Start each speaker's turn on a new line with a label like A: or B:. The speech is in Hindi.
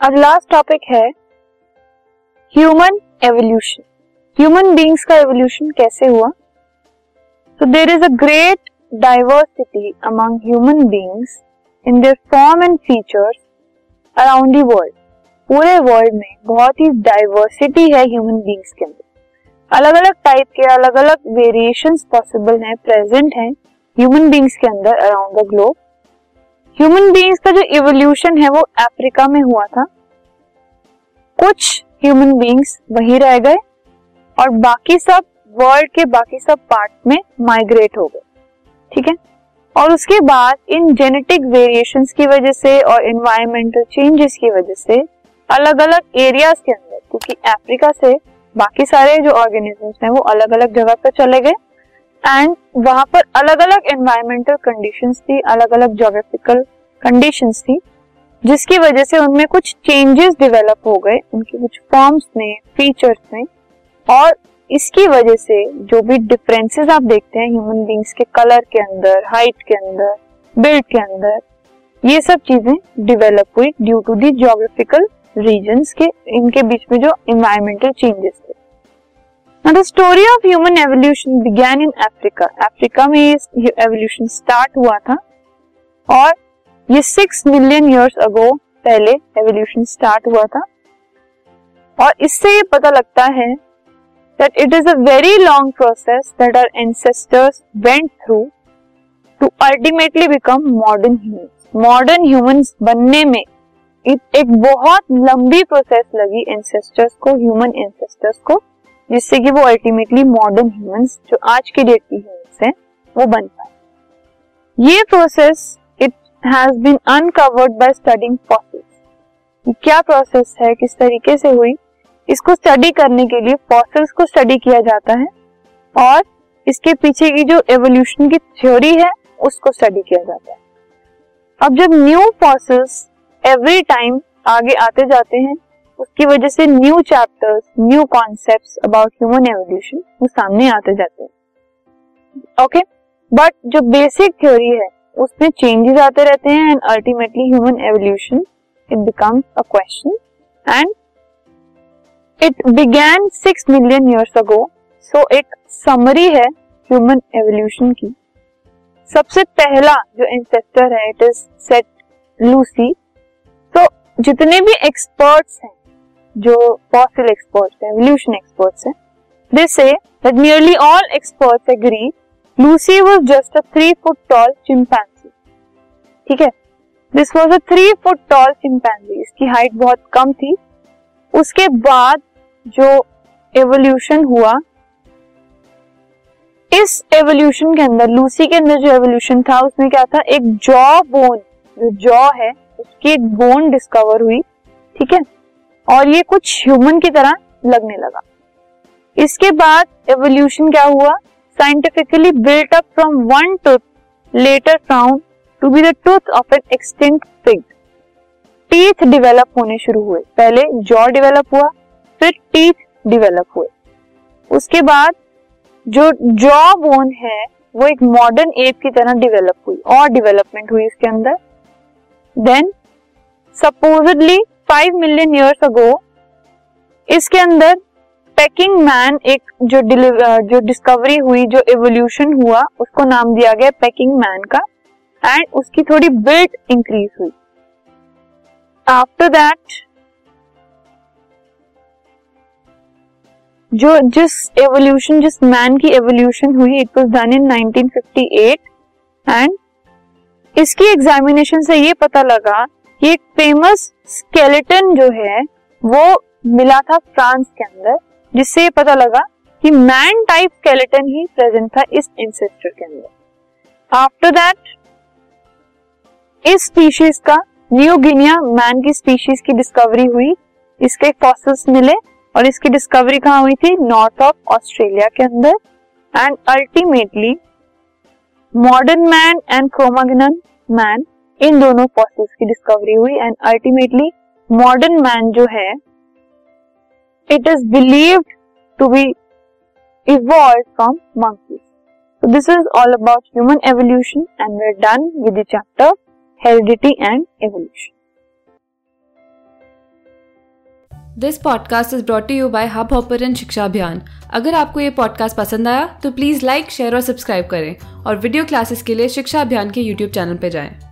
A: अब लास्ट टॉपिक है ह्यूमन एवोल्यूशन ह्यूमन बींग्स का एवोल्यूशन कैसे हुआ? तो there is a great diversity among human beings in their form and features around world पूरे वर्ल्ड में बहुत ही डाइवर्सिटी है ह्यूमन बींग्स के अंदर. अलग अलग टाइप के अलग अलग वेरिएशंस पॉसिबल हैं प्रेजेंट हैं ह्यूमन बींग्स के अंदर around the globe human beings का जो इवोल्यूशन है वो अफ्रीका में हुआ था। कुछ ह्यूमन बींग्स वहीं रह गए और बाकी सब वर्ल्ड के बाकी सब पार्ट में माइग्रेट हो गए। ठीक है? और उसके बाद इन जेनेटिक वेरिएशंस की वजह से और इन्वायरमेंटल चेंजेस की वजह से अलग अलग एरियाज़ के अंदर, क्योंकि अफ्रीका से बाकी सारे जो ऑर्गेनिजम्स हैं वो अलग अलग जगह पर चले गए। एंड वहाँ पर अलग अलग एनवायरमेंटल कंडीशंस थी अलग अलग जोग्राफिकल कंडीशंस थी, जिसकी वजह से उनमें कुछ चेंजेस डेवलप हो गए, उनके कुछ फॉर्म्स में फीचर्स में और इसकी वजह से जो भी डिफरेंसेस आप देखते हैं ह्यूमन बींग्स के कलर के अंदर हाइट के अंदर बिल्ड के अंदर, ये सब चीज़ें डेवलप हुई due to the geographical region के, इनके बीच में जो इन्वायरमेंटल चेंजेस थे। Now, the story of human evolution began in Africa. Africa में ये एवोल्यूशन स्टार्ट हुआ था और ये सिक्स मिलियन ईयर्स अगो पहले एवोल्यूशन स्टार्ट हुआ था और इससे ये पता लगता है that it is a very long process that our ancestors went through to ultimately become modern humans modern humans बनने में एक बहुत लंबी प्रोसेस लगी एंसेस्टर्स को ह्यूमन एंसेस्टर्स को जिससे कि वो अल्टीमेटली मॉडर्न ह्यूमंस जो आज की डेट की ह्यूमंस हैं, वो बन पाए। ये process it has been uncovered by studying fossils क्या प्रोसेस है, किस तरीके से हुई, इसको स्टडी करने के लिए फॉसिल्स को स्टडी किया जाता है, और इसके पीछे की जो एवोल्यूशन की थ्योरी है, उसको स्टडी किया जाता है। अब जब न्यू फॉसिल्स एवरी टाइम आगे आते जाते हैं उसकी वजह से new chapters new concept about human evolution वो सामने आते जाते हैं। ओके बट जो बेसिक थ्योरी है, उसमें चेंजेस आते रहते हैं and ultimately human evolution it becomes a question and it began six million years ago so एक समरी है ह्यूमन एवोल्यूशन की। सबसे पहला जो एंसेस्टर है इट इज़ सेट लूसी तो जितने भी एक्सपर्ट्स हैं जो फॉसिल एक्सपर्ट्स हैं एवोल्यूशन एक्सपर्ट्स हैं they say that nearly all experts agree Lucy was just a three foot tall chimpanzee ठीक है? This was a three foot tall chimpanzee इसकी हाइट बहुत कम थी। उसके बाद जो एवोल्यूशन हुआ, इस एवोल्यूशन के अंदर लूसी के अंदर जो एवोल्यूशन था, उसमें क्या था? एक जॉ बोन जो जॉ है, उसकी एक बोन डिस्कवर हुई। ठीक है? और ये कुछ ह्यूमन की तरह लगने लगा। इसके बाद एवोल्यूशन क्या हुआ? Scientifically built up from one tooth later found to be the tooth of an extinct pig teeth develop होने शुरू हुए। पहले जॉ डेवलप हुआ, फिर टीथ डेवलप हुए। उसके बाद जो जॉ बोन है, वो एक मॉडर्न एप की तरह डेवलप हुई, और डेवलपमेंट हुई इसके अंदर। Then supposedly five million years ago इसके अंदर पैकिंग मैन एक जो डिलीवर जो डिस्कवरी हुई, जो एवोल्यूशन हुआ, उसको नाम दिया गया पैकिंग मैन का एंड उसकी थोड़ी बिल्ट इंक्रीज हुई। आफ्टर दैट जो जिस एवोल्यूशन जिस मैन की एवोल्यूशन हुई it was done in 1958 and इसकी एग्जामिनेशन से ये पता लगा कि एक फ़ेमस स्केलेटन जो है, वो मिला था फ्रांस के अंदर, जिससे ये पता लगा कि मैन टाइप स्केलेटन ही प्रेजेंट था इस इंसेस्टर के अंदर। आफ्टर दैट इस स्पीशीज का न्यू गिनिया मैन की स्पीशीज की डिस्कवरी हुई, इसके फॉसिल्स मिले और इसकी डिस्कवरी कहाँ हुई थी? नॉर्थ ऑफ़ ऑस्ट्रेलिया के अंदर। And ultimately modern man and Cro Magnon man इन दोनों फॉसिल्स की डिस्कवरी हुई एंड अल्टीमेटली मॉडर्न मैन जो है it is believed to be evolve from monkeys So, this is all about human evolution and we're done with the chapter, heredity and.
B: This podcast is brought you by hub hopper शिक्षा अभियान अगर आपको ये पॉडकास्ट पसंद आया तो प्लीज़ लाइक शेयर और सब्सक्राइब करें और वीडियो क्लासेस के लिए शिक्षा अभियान के यूट्यूब चैनल पर जाएँ।